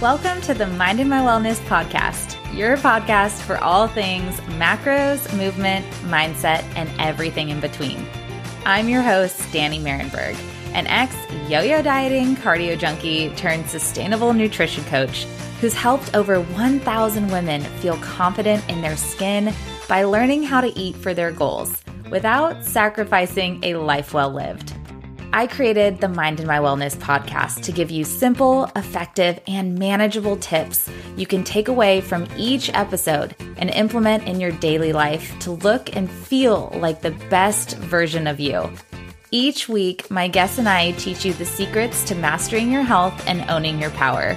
Welcome to the Mindin' My Wellness podcast, your podcast for all things macros, movement, mindset, and everything in between. I'm your host, Danny Marenberg, an ex yo yo dieting cardio junkie turned sustainable nutrition coach who's helped over 1,000 women feel confident in their skin by learning how to eat for their goals without sacrificing a life well lived. I created the Mindin' My Wellness podcast to give you simple, effective, and manageable tips you can take away from each episode and implement in your daily life to look and feel like the best version of you. Each week, my guests and I teach you the secrets to mastering your health and owning your power.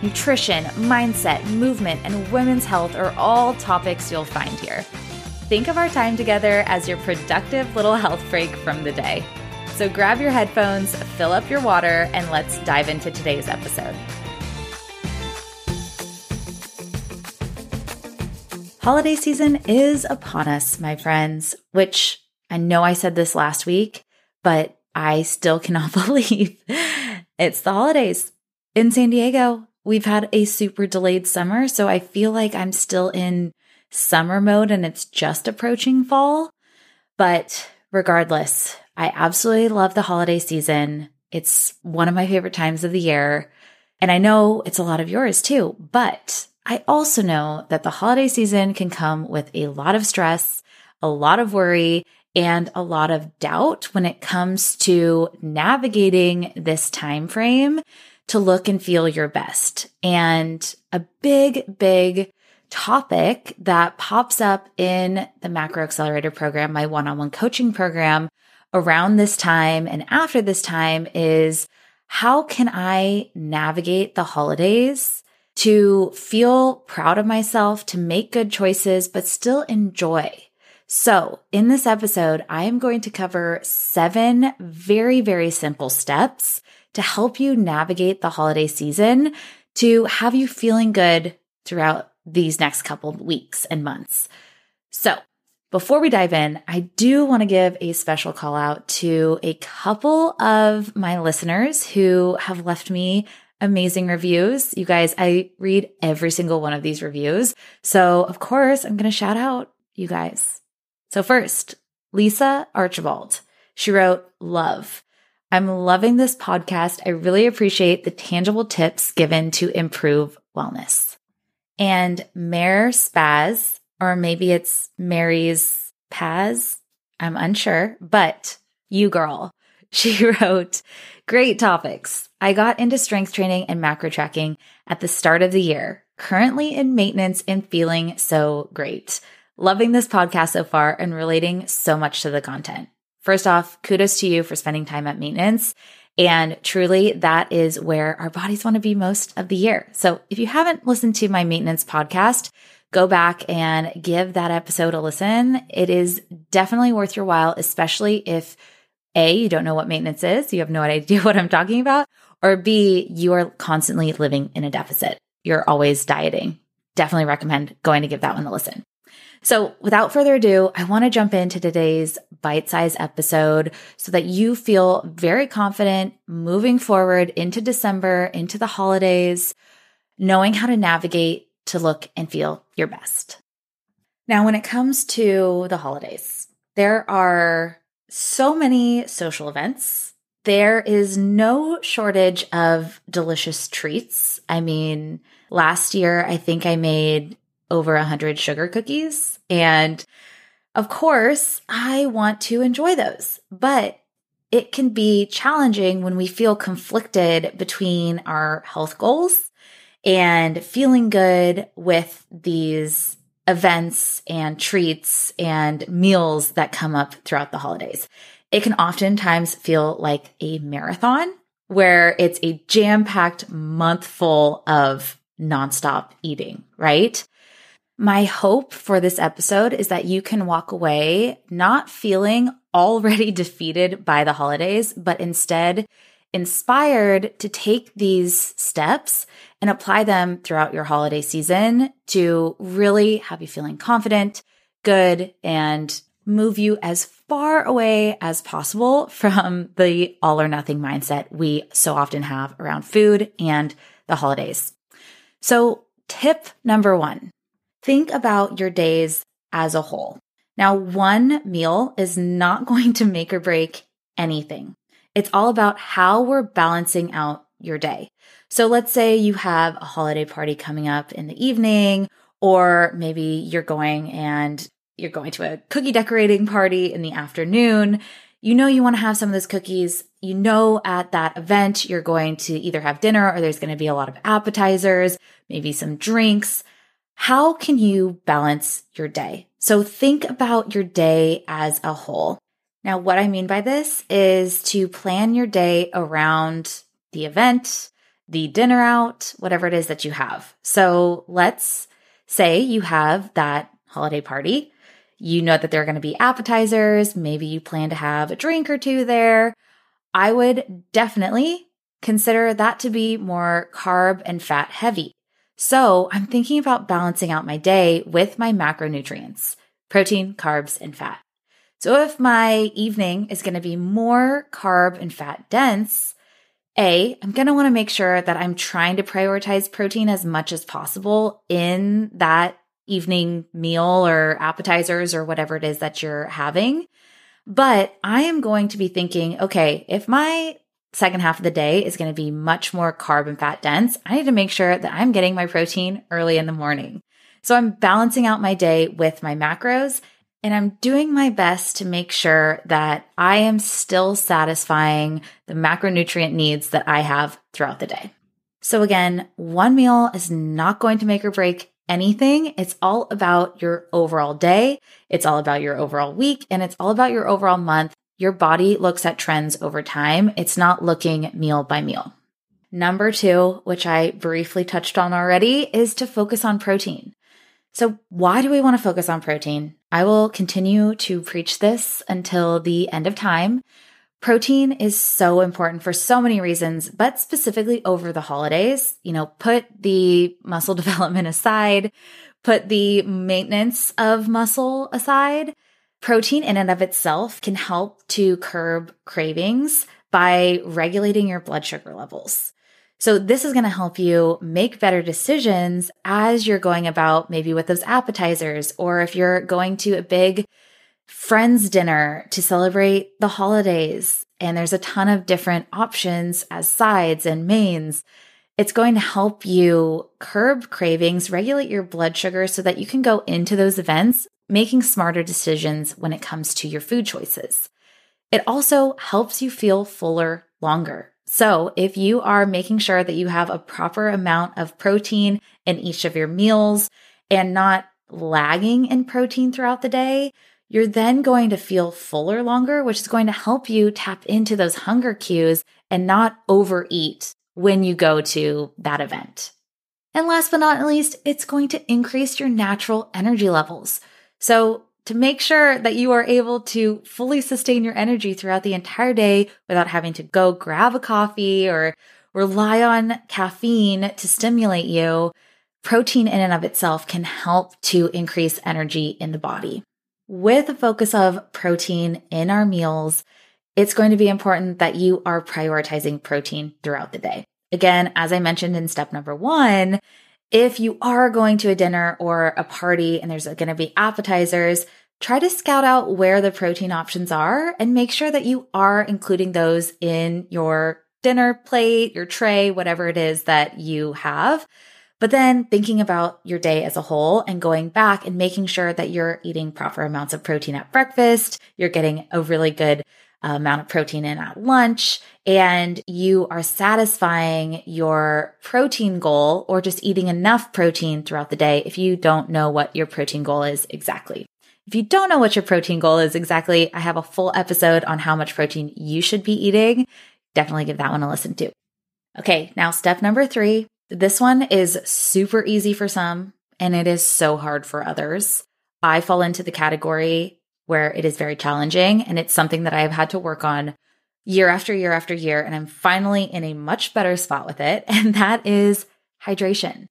Nutrition, mindset, movement, and women's health are all topics you'll find here. Think of our time together as your productive little health break from the day. So grab your headphones, fill up your water, and let's dive into today's episode. Holiday season is upon us, my friends, which I know I said this last week, but I still cannot believe it's the holidays in San Diego. We've had a super delayed summer, so I feel like I'm still in summer mode and it's just approaching fall. But regardless, I absolutely love the holiday season. It's one of my favorite times of the year. And I know it's a lot of yours too, but I also know that the holiday season can come with a lot of stress, a lot of worry, and a lot of doubt when it comes to navigating this time frame to look and feel your best. And a big, big topic that pops up in the Macro Accelerator program, my one on one coaching program, around this time and after this time is how can I navigate the holidays to feel proud of myself, to make good choices, but still enjoy? So in this episode, I am going to cover seven very, very simple steps to help you navigate the holiday season to have you feeling good throughout these next couple weeks and months. So before we dive in, I do want to give a special call out to a couple of my listeners who have left me amazing reviews. You guys, I read every single one of these reviews. So, of course, I'm going to shout out you guys. So, first, Lisa Archibald. She wrote, Love. I'm loving this podcast. I really appreciate the tangible tips given to improve wellness. And Mare Spaz or maybe it's Mary's Paz. I'm unsure, but you girl. She wrote, Great topics. I got into strength training and macro tracking at the start of the year, currently in maintenance and feeling so great. Loving this podcast so far and relating so much to the content. First off, kudos to you for spending time at maintenance. And truly, that is where our bodies want to be most of the year. So if you haven't listened to my maintenance podcast, go back and give that episode a listen. It is definitely worth your while, especially if A, you don't know what maintenance is, you have no idea what I'm talking about, or B, you are constantly living in a deficit. You're always dieting. Definitely recommend going to give that one a listen. So, without further ado, I want to jump into today's bite size episode so that you feel very confident moving forward into December, into the holidays, knowing how to navigate to look and feel your best. Now, when it comes to the holidays, there are so many social events. There is no shortage of delicious treats. I mean, last year, I think I made over a hundred sugar cookies. And of course, I want to enjoy those, but it can be challenging when we feel conflicted between our health goals and feeling good with these events and treats and meals that come up throughout the holidays. It can oftentimes feel like a marathon where it's a jam packed month full of nonstop eating, right? My hope for this episode is that you can walk away not feeling already defeated by the holidays, but instead inspired to take these steps and apply them throughout your holiday season to really have you feeling confident, good, and move you as far away as possible from the all or nothing mindset we so often have around food and the holidays. So, tip number one think about your days as a whole. Now, one meal is not going to make or break anything. It's all about how we're balancing out your day. So let's say you have a holiday party coming up in the evening, or maybe you're going and you're going to a cookie decorating party in the afternoon. You know, you want to have some of those cookies. You know, at that event, you're going to either have dinner or there's going to be a lot of appetizers, maybe some drinks. How can you balance your day? So think about your day as a whole. Now, what I mean by this is to plan your day around the event, the dinner out, whatever it is that you have. So let's say you have that holiday party. You know that there are going to be appetizers. Maybe you plan to have a drink or two there. I would definitely consider that to be more carb and fat heavy. So I'm thinking about balancing out my day with my macronutrients protein, carbs, and fat. So if my evening is going to be more carb and fat dense, A, I'm going to want to make sure that I'm trying to prioritize protein as much as possible in that evening meal or appetizers or whatever it is that you're having. But I am going to be thinking, okay, if my second half of the day is going to be much more carb and fat dense, I need to make sure that I'm getting my protein early in the morning. So I'm balancing out my day with my macros and I'm doing my best to make sure that I am still satisfying the macronutrient needs that I have throughout the day. So again, one meal is not going to make or break anything. It's all about your overall day. It's all about your overall week and it's all about your overall month. Your body looks at trends over time. It's not looking meal by meal. Number two, which I briefly touched on already, is to focus on protein. So, why do we want to focus on protein? I will continue to preach this until the end of time. Protein is so important for so many reasons, but specifically over the holidays. You know, put the muscle development aside, put the maintenance of muscle aside. Protein in and of itself can help to curb cravings by regulating your blood sugar levels. So this is going to help you make better decisions as you're going about maybe with those appetizers, or if you're going to a big friends dinner to celebrate the holidays and there's a ton of different options as sides and mains. It's going to help you curb cravings, regulate your blood sugar so that you can go into those events making smarter decisions when it comes to your food choices. It also helps you feel fuller longer. So, if you are making sure that you have a proper amount of protein in each of your meals and not lagging in protein throughout the day, you're then going to feel fuller longer, which is going to help you tap into those hunger cues and not overeat when you go to that event. And last but not least, it's going to increase your natural energy levels. So, to make sure that you are able to fully sustain your energy throughout the entire day without having to go grab a coffee or rely on caffeine to stimulate you, protein in and of itself can help to increase energy in the body. With a focus of protein in our meals, it's going to be important that you are prioritizing protein throughout the day. Again, as I mentioned in step number one, if you are going to a dinner or a party and there's going to be appetizers, try to scout out where the protein options are and make sure that you are including those in your dinner plate, your tray, whatever it is that you have. But then thinking about your day as a whole and going back and making sure that you're eating proper amounts of protein at breakfast, you're getting a really good amount of protein in at lunch and you are satisfying your protein goal or just eating enough protein throughout the day if you don't know what your protein goal is exactly. If you don't know what your protein goal is exactly, I have a full episode on how much protein you should be eating. Definitely give that one a listen to. Okay, now step number three. This one is super easy for some and it is so hard for others. I fall into the category where it is very challenging and it's something that I have had to work on year after year after year. And I'm finally in a much better spot with it. And that is hydration.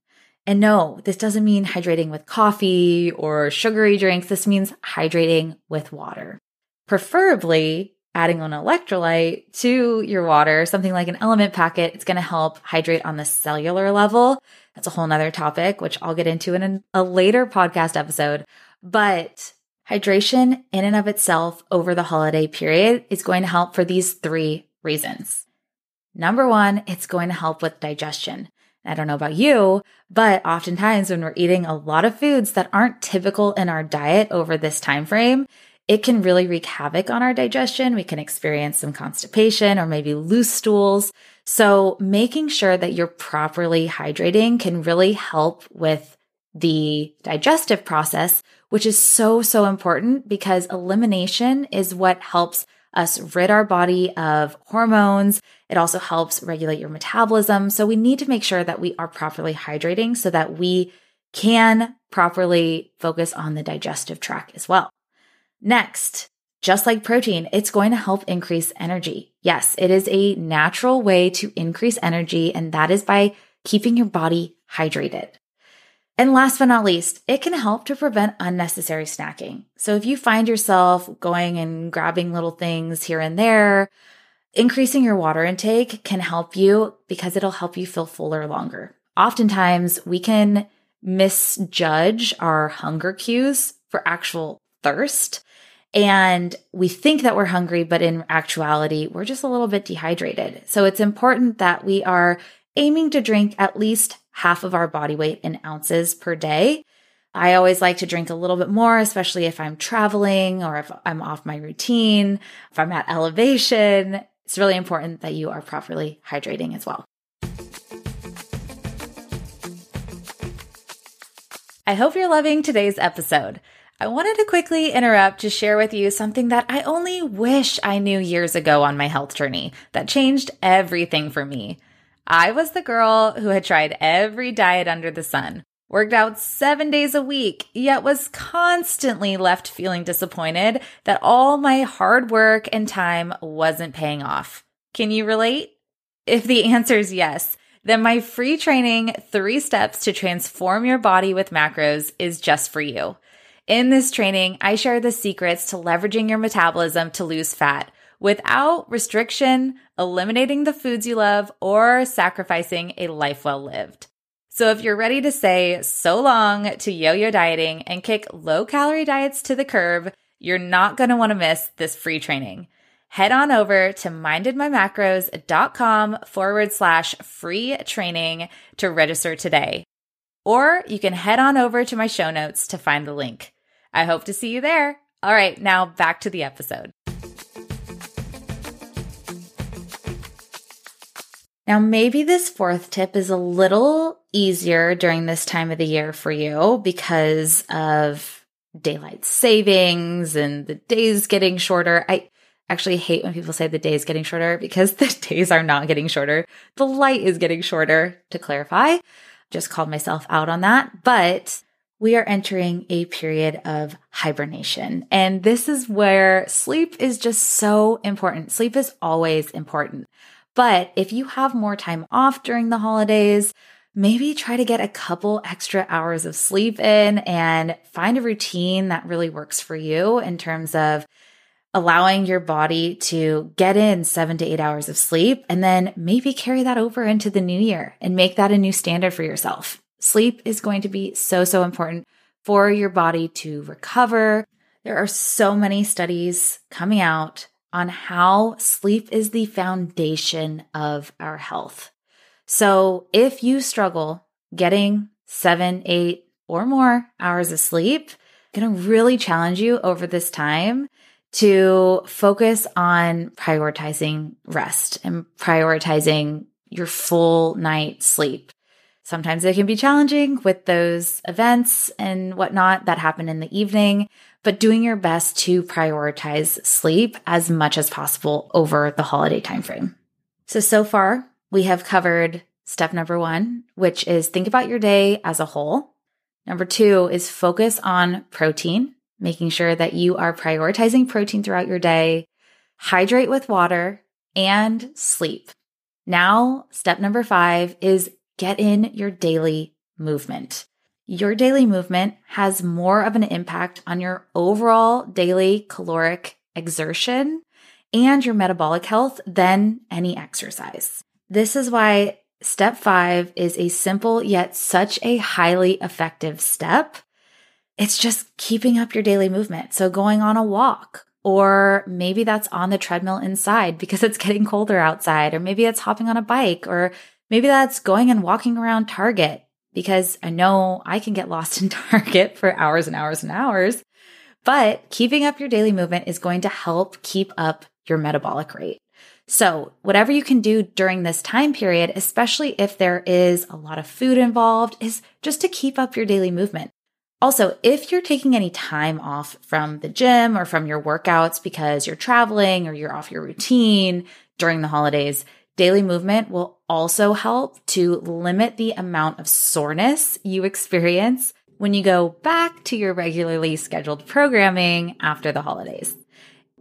And no, this doesn't mean hydrating with coffee or sugary drinks. This means hydrating with water. Preferably adding an electrolyte to your water, something like an LMNT packet, it's going to help hydrate on the cellular level. That's a whole nother topic, which I'll get into in a later podcast episode. But hydration in and of itself over the holiday period is going to help for these three reasons. Number one, it's going to help with digestion. I don't know about you, but oftentimes when we're eating a lot of foods that aren't typical in our diet over this time frame, it can really wreak havoc on our digestion. We can experience some constipation or maybe loose stools. So making sure that you're properly hydrating can really help with the digestive process, which is so, so important because elimination is what helps us rid our body of hormones. It also helps regulate your metabolism. So we need to make sure that we are properly hydrating so that we can properly focus on the digestive tract as well. Next, just like protein, it's going to help increase energy. Yes, it is a natural way to increase energy, and that is by keeping your body hydrated. And last but not least, it can help to prevent unnecessary snacking. So if you find yourself going and grabbing little things here and there, increasing your water intake can help you because it'll help you feel fuller longer. Oftentimes, we can misjudge our hunger cues for actual thirst. And we think that we're hungry, but in actuality, we're just a little bit dehydrated. So it's important that we are aiming to drink at least half of our body weight in ounces per day. I always like to drink a little bit more, especially if I'm traveling or if I'm off my routine, if I'm at elevation. It's really important that you are properly hydrating as well. I hope you're loving today's episode. I wanted to quickly interrupt to share with you something that I only wish I knew years ago on my health journey that changed everything for me. I was the girl who had tried every diet under the sun, worked out seven days a week, yet was constantly left feeling disappointed that all my hard work and time wasn't paying off. Can you relate? If the answer is yes, then my free training, Three Steps to Transform Your Body with Macros, is just for you. In this training, I share the secrets to leveraging your metabolism to lose fat without restriction, eliminating the foods you love, or sacrificing a life well lived. So if you're ready to say so long to yo-yo dieting and kick low calorie diets to the curb, you're not going to want to miss this free training. Head on over to mindinmymacros.com forward slash free training to register today. Or you can head on over to my show notes to find the link. I hope to see you there. All right, now back to the episode. Now, maybe this fourth tip is a little easier during this time of the year for you because of daylight savings and the days getting shorter. I actually hate when people say the day is getting shorter because the days are not getting shorter. The light is getting shorter, to clarify. Just called myself out on that. But we are entering a period of hibernation. And this is where sleep is just so important. Sleep is always important. But if you have more time off during the holidays, maybe try to get a couple extra hours of sleep in and find a routine that really works for you in terms of allowing your body to get in seven to eight hours of sleep and then maybe carry that over into the new year and make that a new standard for yourself. Sleep is going to be so, so important for your body to recover. There are so many studies coming out on how sleep is the foundation of our health. So if you struggle getting seven, eight, or more hours of sleep, I'm going to really challenge you over this time to focus on prioritizing rest and prioritizing your full night sleep. Sometimes it can be challenging with those events and whatnot that happen in the evening, but doing your best to prioritize sleep as much as possible over the holiday timeframe. So, so far we have covered step number one, which is think about your day as a whole. Number two is focus on protein, making sure that you are prioritizing protein throughout your day, hydrate with water, and sleep. Now, step number five is get in your daily movement. Your daily movement has more of an impact on your overall daily caloric exertion and your metabolic health than any exercise. This is why step five is a simple yet such a highly effective step. It's just keeping up your daily movement. So going on a walk, or maybe that's on the treadmill inside because it's getting colder outside, or maybe it's hopping on a bike, or maybe that's going and walking around Target because I know I can get lost in Target for hours and hours and hours. But keeping up your daily movement is going to help keep up your metabolic rate. So, whatever you can do during this time period, especially if there is a lot of food involved, is just to keep up your daily movement. Also, if you're taking any time off from the gym or from your workouts because you're traveling or you're off your routine during the holidays, daily movement will also help to limit the amount of soreness you experience when you go back to your regularly scheduled programming after the holidays.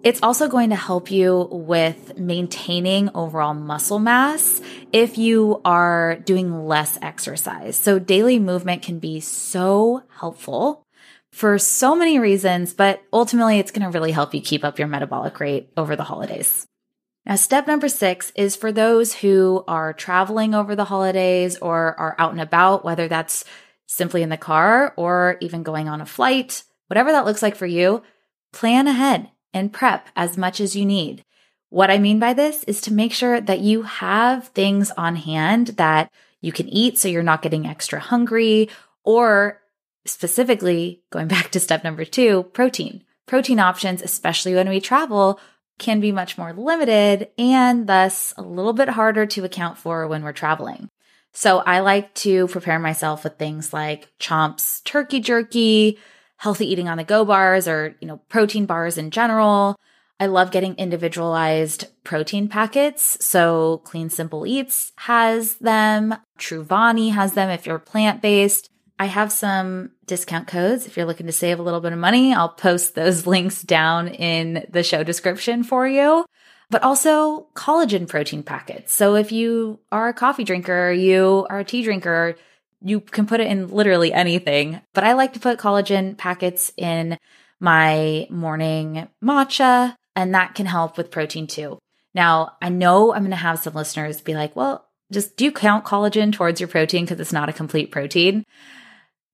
It's also going to help you with maintaining overall muscle mass if you are doing less exercise. So daily movement can be so helpful for so many reasons, but ultimately it's going to really help you keep up your metabolic rate over the holidays. Now, step number six is for those who are traveling over the holidays or are out and about, whether that's simply in the car or even going on a flight, whatever that looks like for you, plan ahead and prep as much as you need. What I mean by this is to make sure that you have things on hand that you can eat so you're not getting extra hungry, or specifically, going back to step number two, protein. Protein options, especially when we travel, can be much more limited and thus a little bit harder to account for when we're traveling. So I like to prepare myself with things like Chomps turkey jerky, healthy eating on the go bars or, you know, protein bars in general. I love getting individualized protein packets. So Clean Simple Eats has them. Truvani has them if you're plant based. I have some discount codes. If you're looking to save a little bit of money, I'll post those links down in the show description for you but also collagen protein packets. So if you are a coffee drinker, you are a tea drinker, you can put it in literally anything. But I like to put collagen packets in my morning matcha, and that can help with protein too. Now, I know I'm going to have some listeners be like, well, just do you count collagen towards your protein because it's not a complete protein?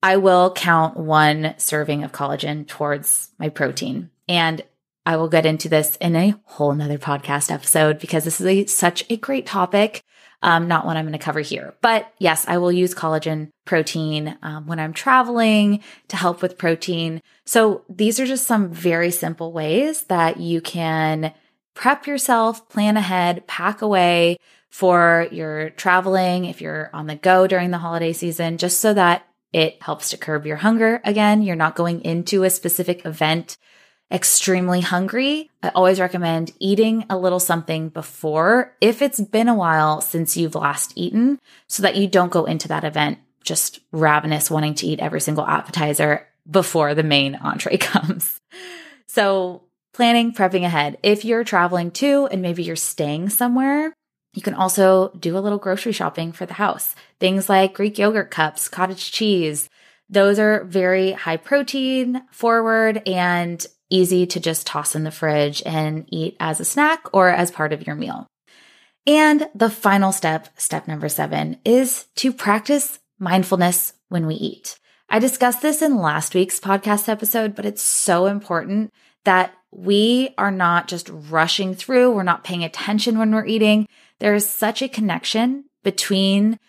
I will count one serving of collagen towards my protein. And I will get into this in a whole nother podcast episode because this is a, such a great topic. Um, not one I'm going to cover here, but yes, I will use collagen protein um, when I'm traveling to help with protein. So these are just some very simple ways that you can prep yourself, plan ahead, pack away for your traveling if you're on the go during the holiday season, just so that it helps to curb your hunger. Again, you're not going into a specific event extremely hungry, I always recommend eating a little something before if it's been a while since you've last eaten so that you don't go into that event just ravenous, wanting to eat every single appetizer before the main entree comes. So, planning, prepping ahead. If you're traveling too, and maybe you're staying somewhere, you can also do a little grocery shopping for the house. Things like Greek yogurt cups, cottage cheese. Those are very high protein forward and easy to just toss in the fridge and eat as a snack or as part of your meal. And the final step, step number seven, is to practice mindfulness when we eat. I discussed this in last week's podcast episode, but it's so important that we are not just rushing through, we're not paying attention when we're eating. There is such a connection between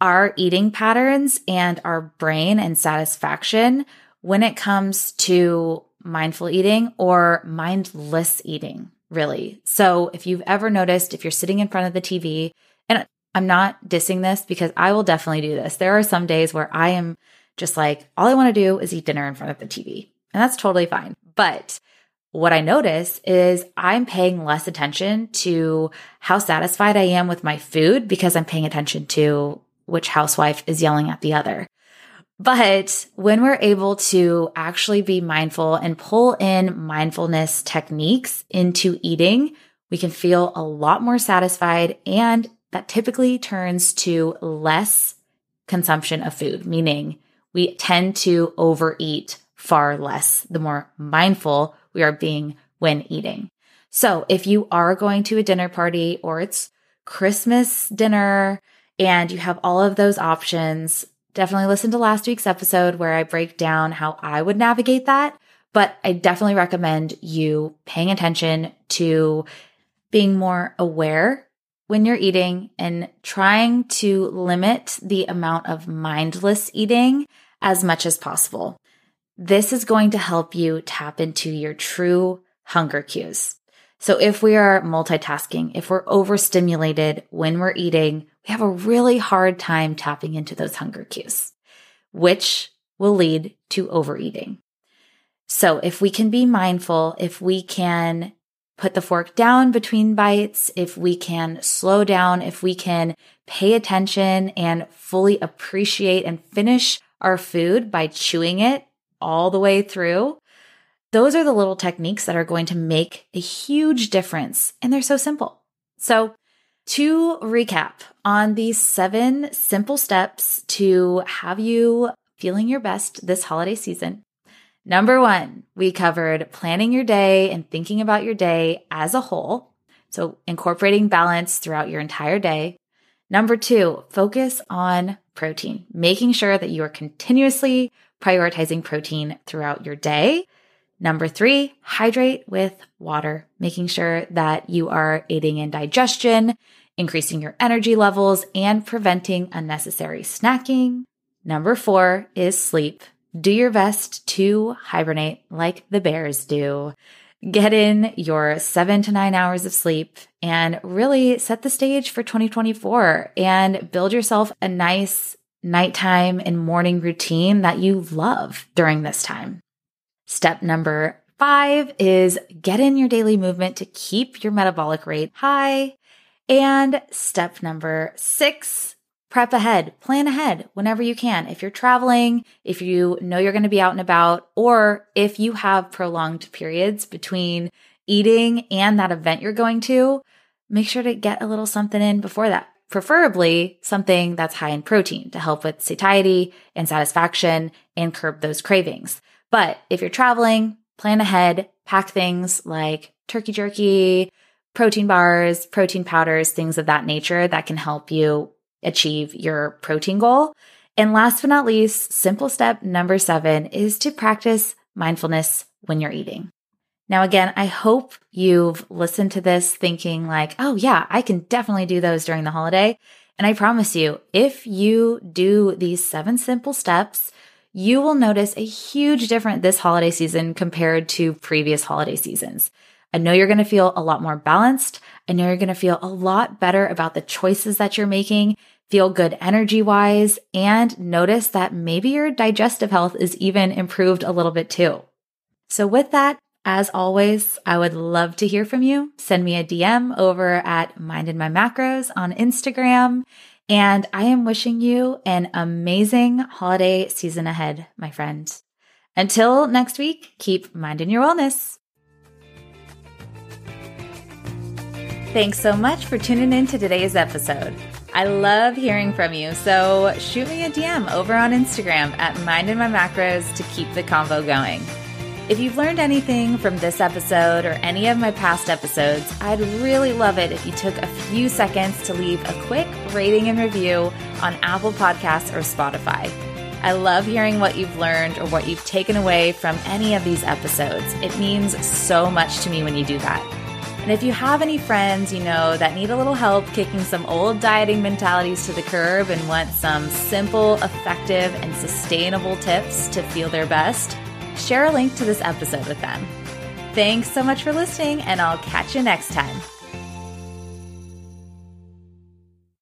our eating patterns and our brain and satisfaction when it comes to mindful eating or mindless eating, really. So if you've ever noticed, if you're sitting in front of the TV, and I'm not dissing this because I will definitely do this. There are some days where I am just like, all I want to do is eat dinner in front of the TV. And that's totally fine. But what I notice is I'm paying less attention to how satisfied I am with my food because I'm paying attention to which housewife is yelling at the other. But when we're able to actually be mindful and pull in mindfulness techniques into eating, we can feel a lot more satisfied and that typically turns to less consumption of food, meaning we tend to overeat far less the more mindful we are being when eating. So if you are going to a dinner party or it's Christmas dinner and you have all of those options, definitely listen to last week's episode where I break down how I would navigate that. But I definitely recommend you paying attention to being more aware when you're eating and trying to limit the amount of mindless eating as much as possible. This is going to help you tap into your true hunger cues. So if we are multitasking, if we're overstimulated when we're eating, we have a really hard time tapping into those hunger cues, which will lead to overeating. So if we can be mindful, if we can put the fork down between bites, if we can slow down, if we can pay attention and fully appreciate and finish our food by chewing it all the way through, those are the little techniques that are going to make a huge difference. And they're so simple. So, to recap on these seven simple steps to have you feeling your best this holiday season. Number one, we covered planning your day and thinking about your day as a whole. So, incorporating balance throughout your entire day. Number two, focus on protein, making sure that you are continuously prioritizing protein throughout your day. Number three, hydrate with water, making sure that you are aiding in digestion, increasing your energy levels, and preventing unnecessary snacking. Number four is sleep. Do your best to hibernate like the bears do. Get in your seven to nine hours of sleep and really set the stage for 2024 and build yourself a nice nighttime and morning routine that you love during this time. Step number five is get in your daily movement to keep your metabolic rate high. And step number six, prep ahead, plan ahead whenever you can. If you're traveling, if you know you're going to be out and about, or if you have prolonged periods between eating and that event you're going to, make sure to get a little something in before that. Preferably something that's high in protein to help with satiety and satisfaction and curb those cravings. But if you're traveling, plan ahead, pack things like turkey jerky, protein bars, protein powders, things of that nature that can help you achieve your protein goal. And last but not least, simple step number seven is to practice mindfulness when you're eating. Now, again, I hope you've listened to this thinking like, oh yeah, I can definitely do those during the holiday. And I promise you, if you do these seven simple steps, you will notice a huge difference this holiday season compared to previous holiday seasons. I know you're going to feel a lot more balanced. I know you're going to feel a lot better about the choices that you're making, feel good energy wise, and notice that maybe your digestive health is even improved a little bit too. So with that, as always, I would love to hear from you. Send me a DM over at Mind in My Macros on Instagram and I am wishing you an amazing holiday season ahead, my friend. Until next week, keep minding your wellness. Thanks so much for tuning in to today's episode. I love hearing from you, so shoot me a DM over on Instagram at Mind in My Macros to keep the convo going. If you've learned anything from this episode or any of my past episodes, I'd really love it if you took a few seconds to leave a quick rating and review on Apple Podcasts or Spotify. I love hearing what you've learned or what you've taken away from any of these episodes. It means so much to me when you do that. And if you have any friends you know that need a little help kicking some old dieting mentalities to the curb and want some simple, effective, and sustainable tips to feel their best, share a link to this episode with them. Thanks so much for listening, and I'll catch you next time.